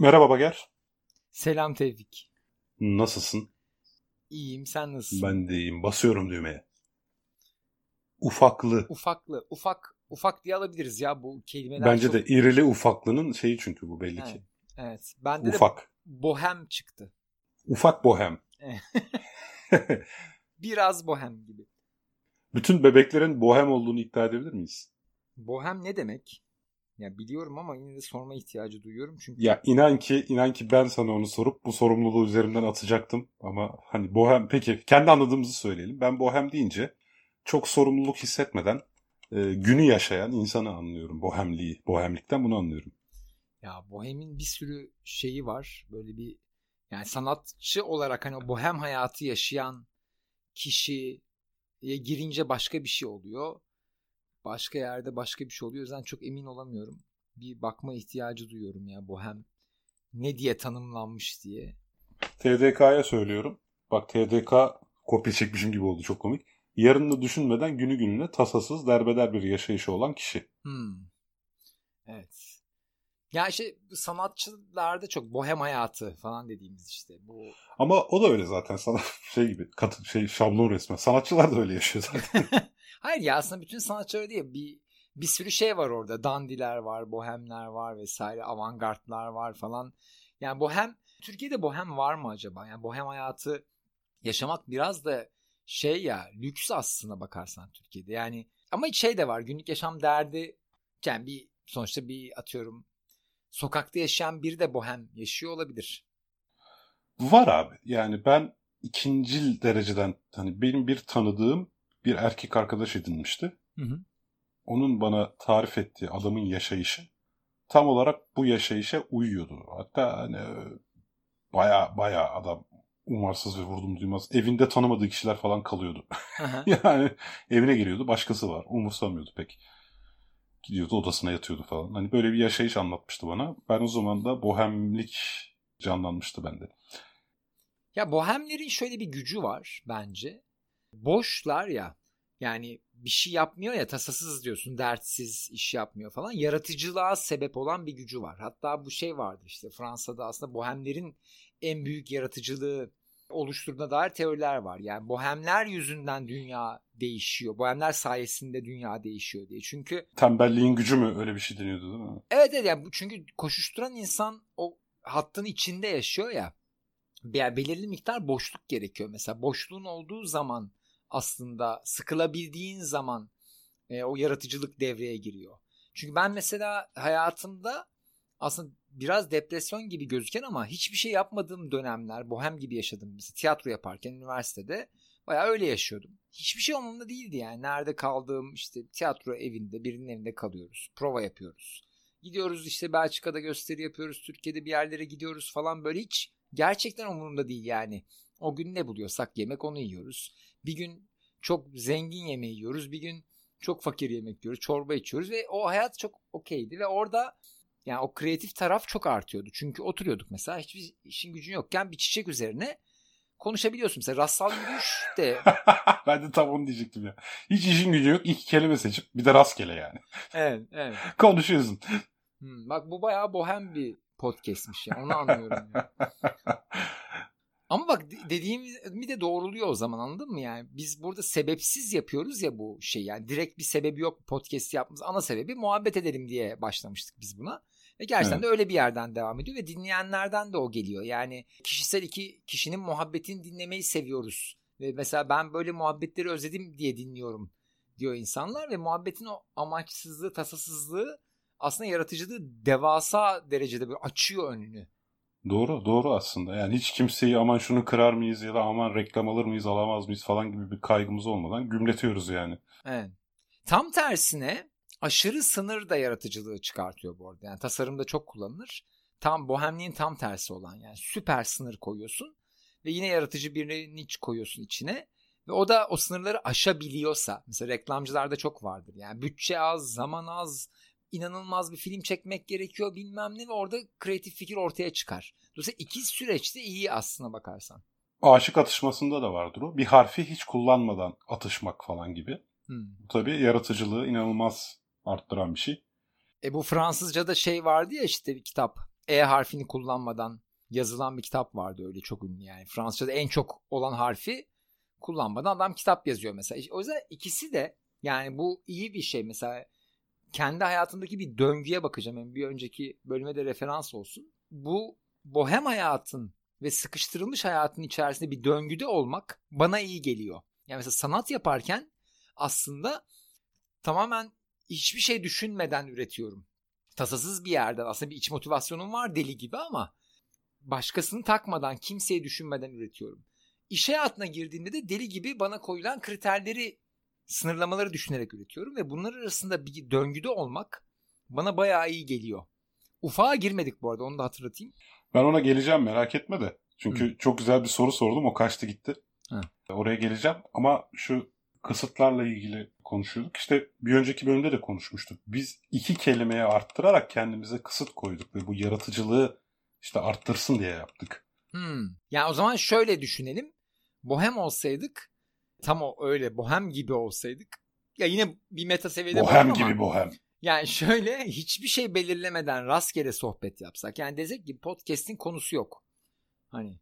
Merhaba Bager. Selam Tevfik. Nasılsın? İyiyim sen nasılsın? Ben de iyiyim. Basıyorum düğmeye. Ufaklı. Ufaklı. Ufak ufak diye alabiliriz ya bu kelimeler. Bence çok... de irili ufaklının şeyi çünkü bu belli Evet. ki. Evet. Bende Ufak. de bohem çıktı. Ufak bohem. Biraz bohem gibi. Bütün bebeklerin bohem olduğunu iddia edebilir miyiz? Bohem ne demek? Ya biliyorum ama yine de sorma ihtiyacı duyuyorum çünkü Ya inan ki inan ki ben sana onu sorup bu sorumluluğu üzerimden atacaktım. Ama hani bohem peki kendi anladığımızı söyleyelim. Ben bohem deyince çok sorumluluk hissetmeden e, günü yaşayan insanı anlıyorum. Bohemliği. Bohemlikten bunu anlıyorum. ya bohemin bir sürü şeyi var. Böyle bir yani sanatçı olarak hani o bohem hayatı yaşayan kişiye girince başka bir şey oluyor. Başka yerde başka bir şey oluyor. O yüzden çok emin olamıyorum. Bir bakma ihtiyacı duyuyorum ya bohem ne diye tanımlanmış diye. TDK'ya söylüyorum. Bak TDK kopya çekmişim gibi oldu çok komik. Yarını düşünmeden günü gününe tasasız derbeder bir yaşayışı olan kişi. Hmm. Evet. Ya işte bu sanatçılarda çok bohem hayatı falan dediğimiz işte bu Ama o da öyle zaten sana şey gibi katı şey şablon resmen. Sanatçılar da öyle yaşıyor zaten. Hayır ya aslında bütün sanatçılar öyle değil. Bir, bir sürü şey var orada. Dandiler var, bohemler var vesaire, avantgardlar var falan. Yani bohem, Türkiye'de bohem var mı acaba? Yani bohem hayatı yaşamak biraz da şey ya, lüks aslında bakarsan Türkiye'de. Yani ama şey de var, günlük yaşam derdi. Yani bir sonuçta bir atıyorum sokakta yaşayan biri de bohem yaşıyor olabilir. Var abi. Yani ben ikincil dereceden hani benim bir tanıdığım bir erkek arkadaş edinmişti. Hı hı. Onun bana tarif ettiği adamın yaşayışı tam olarak bu yaşayışa uyuyordu. Hatta hani baya baya adam umarsız ve vurdum duymaz. Evinde tanımadığı kişiler falan kalıyordu. Yani evine geliyordu başkası var. Umursamıyordu pek. Gidiyordu odasına yatıyordu falan. Hani böyle bir yaşayış anlatmıştı bana. Ben o zaman da bohemlik canlanmıştı bende. Ya bohemlerin şöyle bir gücü var bence. Boşlar ya yani bir şey yapmıyor ya tasasız diyorsun dertsiz iş yapmıyor falan. Yaratıcılığa sebep olan bir gücü var. Hatta bu şey vardı işte Fransa'da aslında bohemlerin en büyük yaratıcılığı oluşturduğuna dair teoriler var. Yani bohemler yüzünden dünya değişiyor. Bohemler sayesinde dünya değişiyor diye. Çünkü Tembelliğin gücü mü öyle bir şey deniyordu değil mi? Evet evet yani çünkü koşuşturan insan o hattın içinde yaşıyor ya. Belirli miktar boşluk gerekiyor. Mesela boşluğun olduğu zaman aslında sıkılabildiğin zaman e, o yaratıcılık devreye giriyor. Çünkü ben mesela hayatımda aslında biraz depresyon gibi gözüken ama hiçbir şey yapmadığım dönemler bohem gibi yaşadım. Mesela tiyatro yaparken üniversitede bayağı öyle yaşıyordum. Hiçbir şey umurumda değildi yani. Nerede kaldığım işte tiyatro evinde birinin evinde kalıyoruz. Prova yapıyoruz. Gidiyoruz işte Belçika'da gösteri yapıyoruz. Türkiye'de bir yerlere gidiyoruz falan böyle hiç gerçekten umurumda değil yani. O gün ne buluyorsak yemek onu yiyoruz. Bir gün çok zengin yemeği yiyoruz. Bir gün çok fakir yemek yiyoruz. Çorba içiyoruz ve o hayat çok okeydi ve orada yani o kreatif taraf çok artıyordu. Çünkü oturuyorduk mesela hiçbir işin gücün yokken bir çiçek üzerine konuşabiliyorsun. Mesela rastsal yürüyüş de ben de tam onu diyecektim ya. Hiç işin gücü yok. İki kelime seçip bir de rastgele yani. evet, evet. Konuşuyorsun. Hmm, bak bu bayağı bohem bir podcastmiş ya. Onu anlıyorum. ya. Ama bak de- dediğimi de doğruluyor o zaman anladın mı yani? Biz burada sebepsiz yapıyoruz ya bu şey yani direkt bir sebebi yok podcast yapmamız. Ana sebebi muhabbet edelim diye başlamıştık biz buna. Ve gerçekten Evet. de öyle bir yerden devam ediyor ve dinleyenlerden de o geliyor. Yani kişisel iki kişinin muhabbetini dinlemeyi seviyoruz. Ve mesela ben böyle muhabbetleri özledim diye dinliyorum diyor insanlar ve muhabbetin o amaçsızlığı, tasasızlığı aslında yaratıcılığı devasa derecede böyle açıyor önünü. Doğru doğru aslında. Yani hiç kimseyi aman şunu kırar mıyız ya da aman reklam alır mıyız alamaz mıyız falan gibi bir kaygımız olmadan gümletiyoruz yani. Evet. Tam tersine aşırı sınır da yaratıcılığı çıkartıyor bu arada. Yani tasarımda çok kullanılır. Tam bohemliğin tam tersi olan yani süper sınır koyuyorsun ve yine yaratıcı birini hiç koyuyorsun içine ve o da o sınırları aşabiliyorsa mesela reklamcılarda çok vardır. Yani bütçe az, zaman az, inanılmaz bir film çekmek gerekiyor bilmem ne ve orada kreatif fikir ortaya çıkar. Dolayısıyla iki süreçte iyi aslına bakarsan. Aşık atışmasında da vardır o. Bir harfi hiç kullanmadan atışmak falan gibi. Hmm. Tabii yaratıcılığı inanılmaz arttıran bir şey. E bu Fransızca'da şey vardı ya işte bir kitap. E harfini kullanmadan yazılan bir kitap vardı öyle çok ünlü yani. Fransızca'da en çok olan harfi kullanmadan adam kitap yazıyor mesela. O yüzden ikisi de yani bu iyi bir şey mesela kendi hayatımdaki bir döngüye bakacağım. Bir önceki bölüme de referans olsun. Bu bohem hayatın ve sıkıştırılmış hayatın içerisinde bir döngüde olmak bana iyi geliyor. Yani mesela sanat yaparken aslında tamamen hiçbir şey düşünmeden üretiyorum. Tasasız bir yerden aslında bir iç motivasyonum var deli gibi ama başkasını takmadan, kimseyi düşünmeden üretiyorum. İş hayatına girdiğimde de deli gibi bana koyulan kriterleri, sınırlamaları düşünerek üretiyorum ve bunlar arasında bir döngüde olmak bana bayağı iyi geliyor. Ufağa girmedik bu arada onu da hatırlatayım. Ben ona geleceğim merak etme de. Çünkü Hı. çok güzel bir soru sordum o kaçtı gitti. Hı. Oraya geleceğim ama şu kısıtlarla ilgili konuşuyorduk. İşte bir önceki bölümde de konuşmuştuk. Biz iki kelimeye arttırarak kendimize kısıt koyduk ve bu yaratıcılığı işte arttırsın diye yaptık. Hmm. Yani o zaman şöyle düşünelim. Bohem olsaydık tam o öyle bohem gibi olsaydık ya yine bir meta seviyede bohem gibi ama, bohem. Yani şöyle hiçbir şey belirlemeden rastgele sohbet yapsak. Yani desek ki podcast'in konusu yok. Hani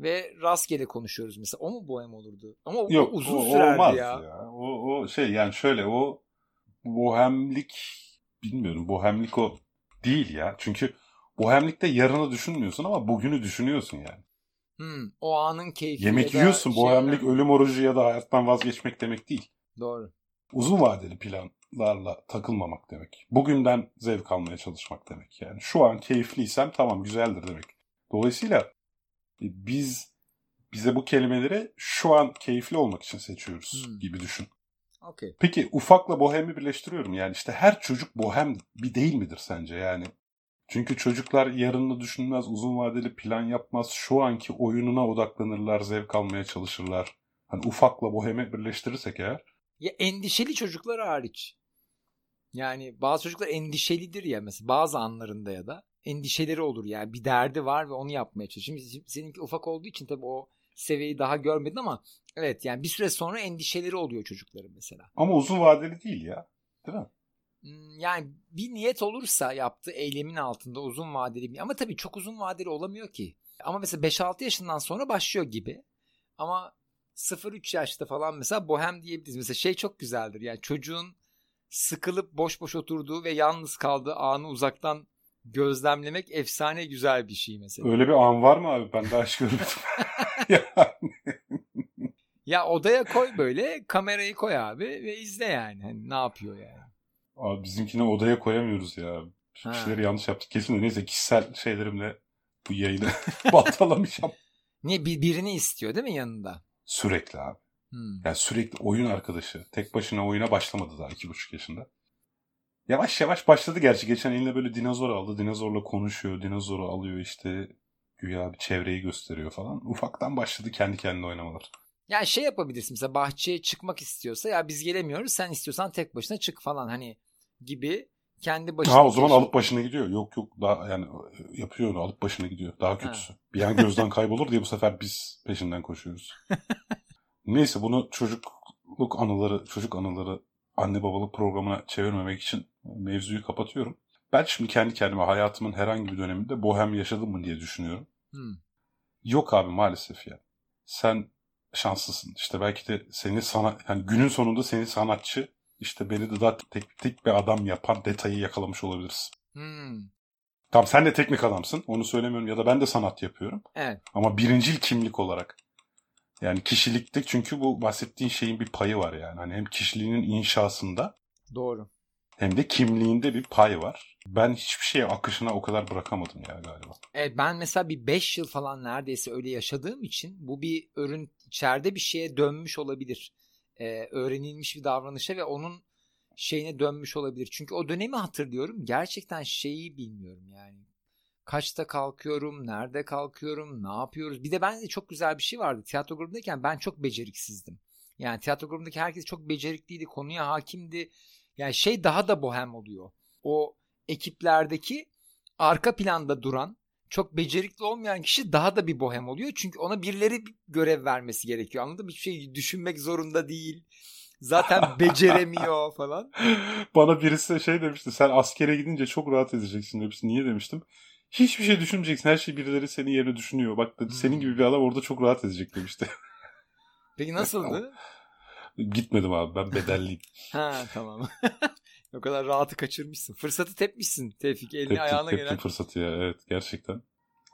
ve rastgele konuşuyoruz mesela. O mu bohem olurdu? Ama Yok, uzun o, sürerdi olmaz ya. ya. O, o şey yani şöyle o bohemlik bilmiyorum bohemlik o değil ya. Çünkü bohemlikte yarını düşünmüyorsun ama bugünü düşünüyorsun yani. Hmm, o anın keyfi. Yemek yiyorsun. Şey bohemlik önemli. ölüm orucu ya da hayattan vazgeçmek demek değil. Doğru. Uzun vadeli planlarla takılmamak demek. Bugünden zevk almaya çalışmak demek yani. Şu an keyifliysem tamam güzeldir demek. Dolayısıyla e, biz bize bu kelimeleri şu an keyifli olmak için seçiyoruz hmm. gibi düşün. Okay. Peki ufakla bohemi birleştiriyorum. Yani işte her çocuk bohem bir değil midir sence yani? Çünkü çocuklar yarını düşünmez, uzun vadeli plan yapmaz. Şu anki oyununa odaklanırlar, zevk almaya çalışırlar. Hani ufakla bohemi birleştirirsek eğer. Ya endişeli çocuklar hariç. Yani bazı çocuklar endişelidir ya mesela bazı anlarında ya da endişeleri olur yani bir derdi var ve onu yapmaya çalışıyor. Şimdi seninki ufak olduğu için tabii o seviyeyi daha görmedin ama evet yani bir süre sonra endişeleri oluyor çocukların mesela. Ama uzun vadeli değil ya. Değil mi? Hmm, yani bir niyet olursa yaptığı eylemin altında uzun vadeli bir ama tabii çok uzun vadeli olamıyor ki. Ama mesela 5-6 yaşından sonra başlıyor gibi. Ama 0-3 yaşta falan mesela bohem diyebiliriz. Mesela şey çok güzeldir. Yani çocuğun sıkılıp boş boş oturduğu ve yalnız kaldığı anı uzaktan gözlemlemek efsane güzel bir şey mesela. Öyle bir an var mı abi? Ben daha hiç görmedim. Ya odaya koy böyle kamerayı koy abi ve izle yani. Hani ne yapıyor yani. Abi bizimkini odaya koyamıyoruz ya. Bir şeyleri yanlış yaptık. Kesin de neyse kişisel şeylerimle bu yayını baltalamışım. Niye bir, birini istiyor değil mi yanında? Sürekli abi. Hmm. Yani sürekli oyun arkadaşı. Tek başına oyuna başlamadı daha iki buçuk yaşında. Yavaş yavaş başladı gerçi. Geçen eline böyle dinozor aldı. Dinozorla konuşuyor. Dinozoru alıyor işte. Güya bir çevreyi gösteriyor falan. Ufaktan başladı kendi kendine oynamalar. Yani şey yapabilirsin mesela bahçeye çıkmak istiyorsa ya biz gelemiyoruz sen istiyorsan tek başına çık falan hani gibi kendi başına. Ha o zaman alıp başına gidiyor. Yok yok daha yani yapıyor onu alıp başına gidiyor. Daha kötüsü. Ha. Bir an gözden kaybolur diye bu sefer biz peşinden koşuyoruz. Neyse bunu çocukluk anıları, çocuk anıları anne babalık programına çevirmemek için mevzuyu kapatıyorum. Ben şimdi kendi kendime hayatımın herhangi bir döneminde bohem yaşadım mı diye düşünüyorum. Hmm. Yok abi maalesef ya. Sen şanslısın. İşte belki de seni sana yani günün sonunda seni sanatçı işte beni de daha teknik bir adam yapan detayı yakalamış olabiliriz. Hmm. Tamam sen de teknik adamsın. Onu söylemiyorum ya da ben de sanat yapıyorum. Evet. Ama birincil kimlik olarak. Yani kişilikte çünkü bu bahsettiğin şeyin bir payı var yani. Hani hem kişiliğinin inşasında. Doğru. Hem de kimliğinde bir pay var. Ben hiçbir şeye akışına o kadar bırakamadım ya galiba. Evet ben mesela bir 5 yıl falan neredeyse öyle yaşadığım için bu bir ürün içeride bir şeye dönmüş olabilir e, öğrenilmiş bir davranışa ve onun şeyine dönmüş olabilir. Çünkü o dönemi hatırlıyorum. Gerçekten şeyi bilmiyorum yani. Kaçta kalkıyorum, nerede kalkıyorum, ne yapıyoruz. Bir de bende çok güzel bir şey vardı. Tiyatro grubundayken ben çok beceriksizdim. Yani tiyatro grubundaki herkes çok becerikliydi, konuya hakimdi. Yani şey daha da bohem oluyor. O ekiplerdeki arka planda duran çok becerikli olmayan kişi daha da bir bohem oluyor. Çünkü ona birileri bir görev vermesi gerekiyor. Anladın mı? Hiçbir şey düşünmek zorunda değil. Zaten beceremiyor falan. Bana birisi şey demişti. Sen askere gidince çok rahat edeceksin demişti. Niye demiştim? Hiçbir şey düşünmeyeceksin. Her şey birileri senin yerine düşünüyor. Bak dedi, senin gibi bir adam orada çok rahat edecek demişti. Peki nasıldı? Gitmedim abi ben bedelliyim. ha tamam. o kadar rahatı kaçırmışsın. Fırsatı tepmişsin Tevfik. Elini Teptim, ayağına teptim gelen. fırsatı ya evet gerçekten.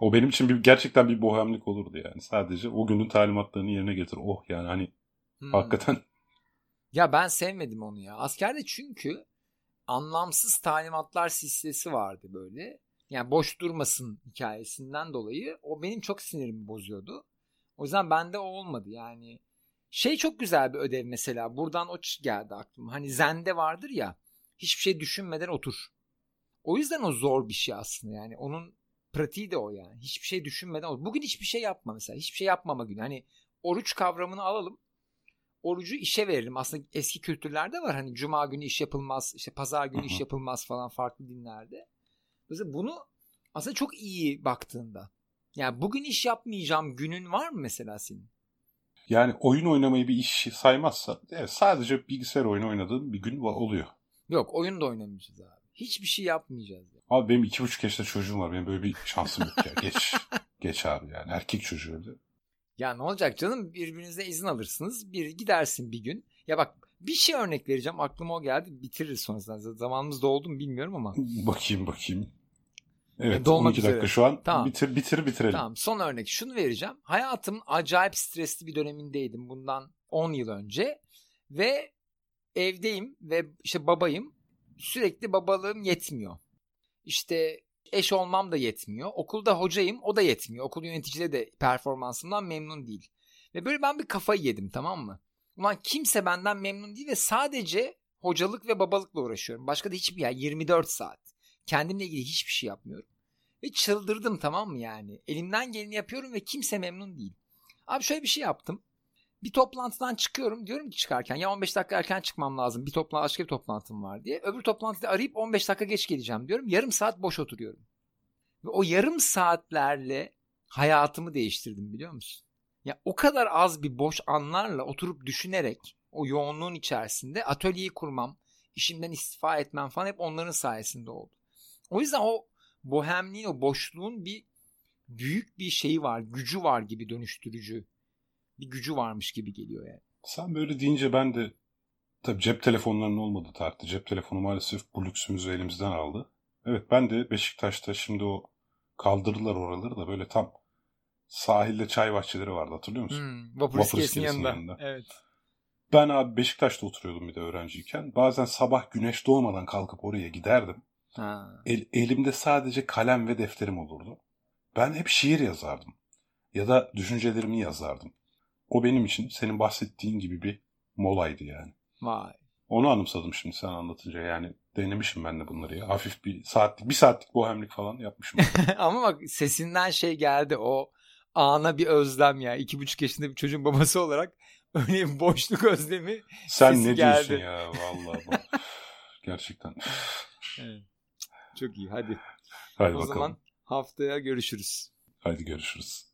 O benim için bir, gerçekten bir bohemlik olurdu yani. Sadece o günün talimatlarını yerine getir. Oh yani hani Hmm. hakikaten Ya ben sevmedim onu ya. Askerde çünkü anlamsız talimatlar silsilesi vardı böyle. Yani boş durmasın hikayesinden dolayı o benim çok sinirimi bozuyordu. O yüzden bende o olmadı yani. Şey çok güzel bir ödev mesela. Buradan o geldi aklıma. Hani zende vardır ya. Hiçbir şey düşünmeden otur. O yüzden o zor bir şey aslında yani. Onun pratiği de o yani. Hiçbir şey düşünmeden otur. Bugün hiçbir şey yapma mesela. Hiçbir şey yapmama günü. Hani oruç kavramını alalım orucu işe verelim. Aslında eski kültürlerde var hani cuma günü iş yapılmaz, işte pazar günü iş yapılmaz falan farklı dinlerde. Mesela bunu aslında çok iyi baktığında. Yani bugün iş yapmayacağım günün var mı mesela senin? yani oyun oynamayı bir iş saymazsa evet, sadece bilgisayar oyunu oynadığım bir gün oluyor. Yok oyun da oynamayacağız abi. Hiçbir şey yapmayacağız. Yani. Abi benim iki buçuk yaşında çocuğum var. Benim böyle bir şansım yok ya. Geç. Geç abi yani. Erkek çocuğu öyle. Ya ne olacak canım birbirinize izin alırsınız. Bir gidersin bir gün. Ya bak bir şey örnek vereceğim aklıma o geldi bitiririz sonrasında. Zamanımız doldu mu bilmiyorum ama. Bakayım bakayım. Evet E, dolmak 12 dakika üzere. şu an. Tamam. Bitir bitir bitirelim. Tamam son örnek şunu vereceğim. Hayatımın acayip stresli bir dönemindeydim bundan 10 yıl önce ve evdeyim ve işte babayım. Sürekli babalığım yetmiyor. İşte eş olmam da yetmiyor. Okulda hocayım o da yetmiyor. Okul yöneticileri de performansımdan memnun değil. Ve böyle ben bir kafayı yedim tamam mı? Ulan kimse benden memnun değil ve sadece hocalık ve babalıkla uğraşıyorum. Başka da hiçbir yer 24 saat. Kendimle ilgili hiçbir şey yapmıyorum. Ve çıldırdım tamam mı yani? Elimden geleni yapıyorum ve kimse memnun değil. Abi şöyle bir şey yaptım. Bir toplantıdan çıkıyorum. Diyorum ki çıkarken ya 15 dakika erken çıkmam lazım. Bir toplantı başka bir toplantım var diye. Öbür toplantıda arayıp 15 dakika geç geleceğim diyorum. Yarım saat boş oturuyorum. Ve o yarım saatlerle hayatımı değiştirdim biliyor musun? Ya o kadar az bir boş anlarla oturup düşünerek o yoğunluğun içerisinde atölyeyi kurmam, işimden istifa etmem falan hep onların sayesinde oldu. O yüzden o bohemliğin, o boşluğun bir büyük bir şeyi var, gücü var gibi dönüştürücü. Bir gücü varmış gibi geliyor yani. Sen böyle deyince ben de tabii cep telefonlarının olmadığı tarihte cep telefonu maalesef bu lüksümüzü elimizden aldı. Evet ben de Beşiktaş'ta şimdi o kaldırdılar oraları da böyle tam sahilde çay bahçeleri vardı hatırlıyor musun? Hmm, vapur, Vapur iskelesinin yanında. yanında. Evet. Ben abi Beşiktaş'ta oturuyordum bir de öğrenciyken. Bazen sabah güneş doğmadan kalkıp oraya giderdim. Ha. El- elimde sadece kalem ve defterim olurdu. Ben hep şiir yazardım. Ya da düşüncelerimi yazardım. O benim için senin bahsettiğin gibi bir molaydı yani. Vay. Onu anımsadım şimdi sen anlatınca yani denemişim ben de bunları ya. Hafif bir saatlik, bir saatlik bohemlik falan yapmışım. Ama bak sesinden şey geldi o ana bir özlem ya. iki buçuk yaşında bir çocuğun babası olarak öyle bir boşluk özlemi. sen Sesi ne diyorsun geldi. ya vallahi bak. Gerçekten. Evet. Çok iyi hadi. Hadi o bakalım. zaman haftaya görüşürüz. Hadi görüşürüz.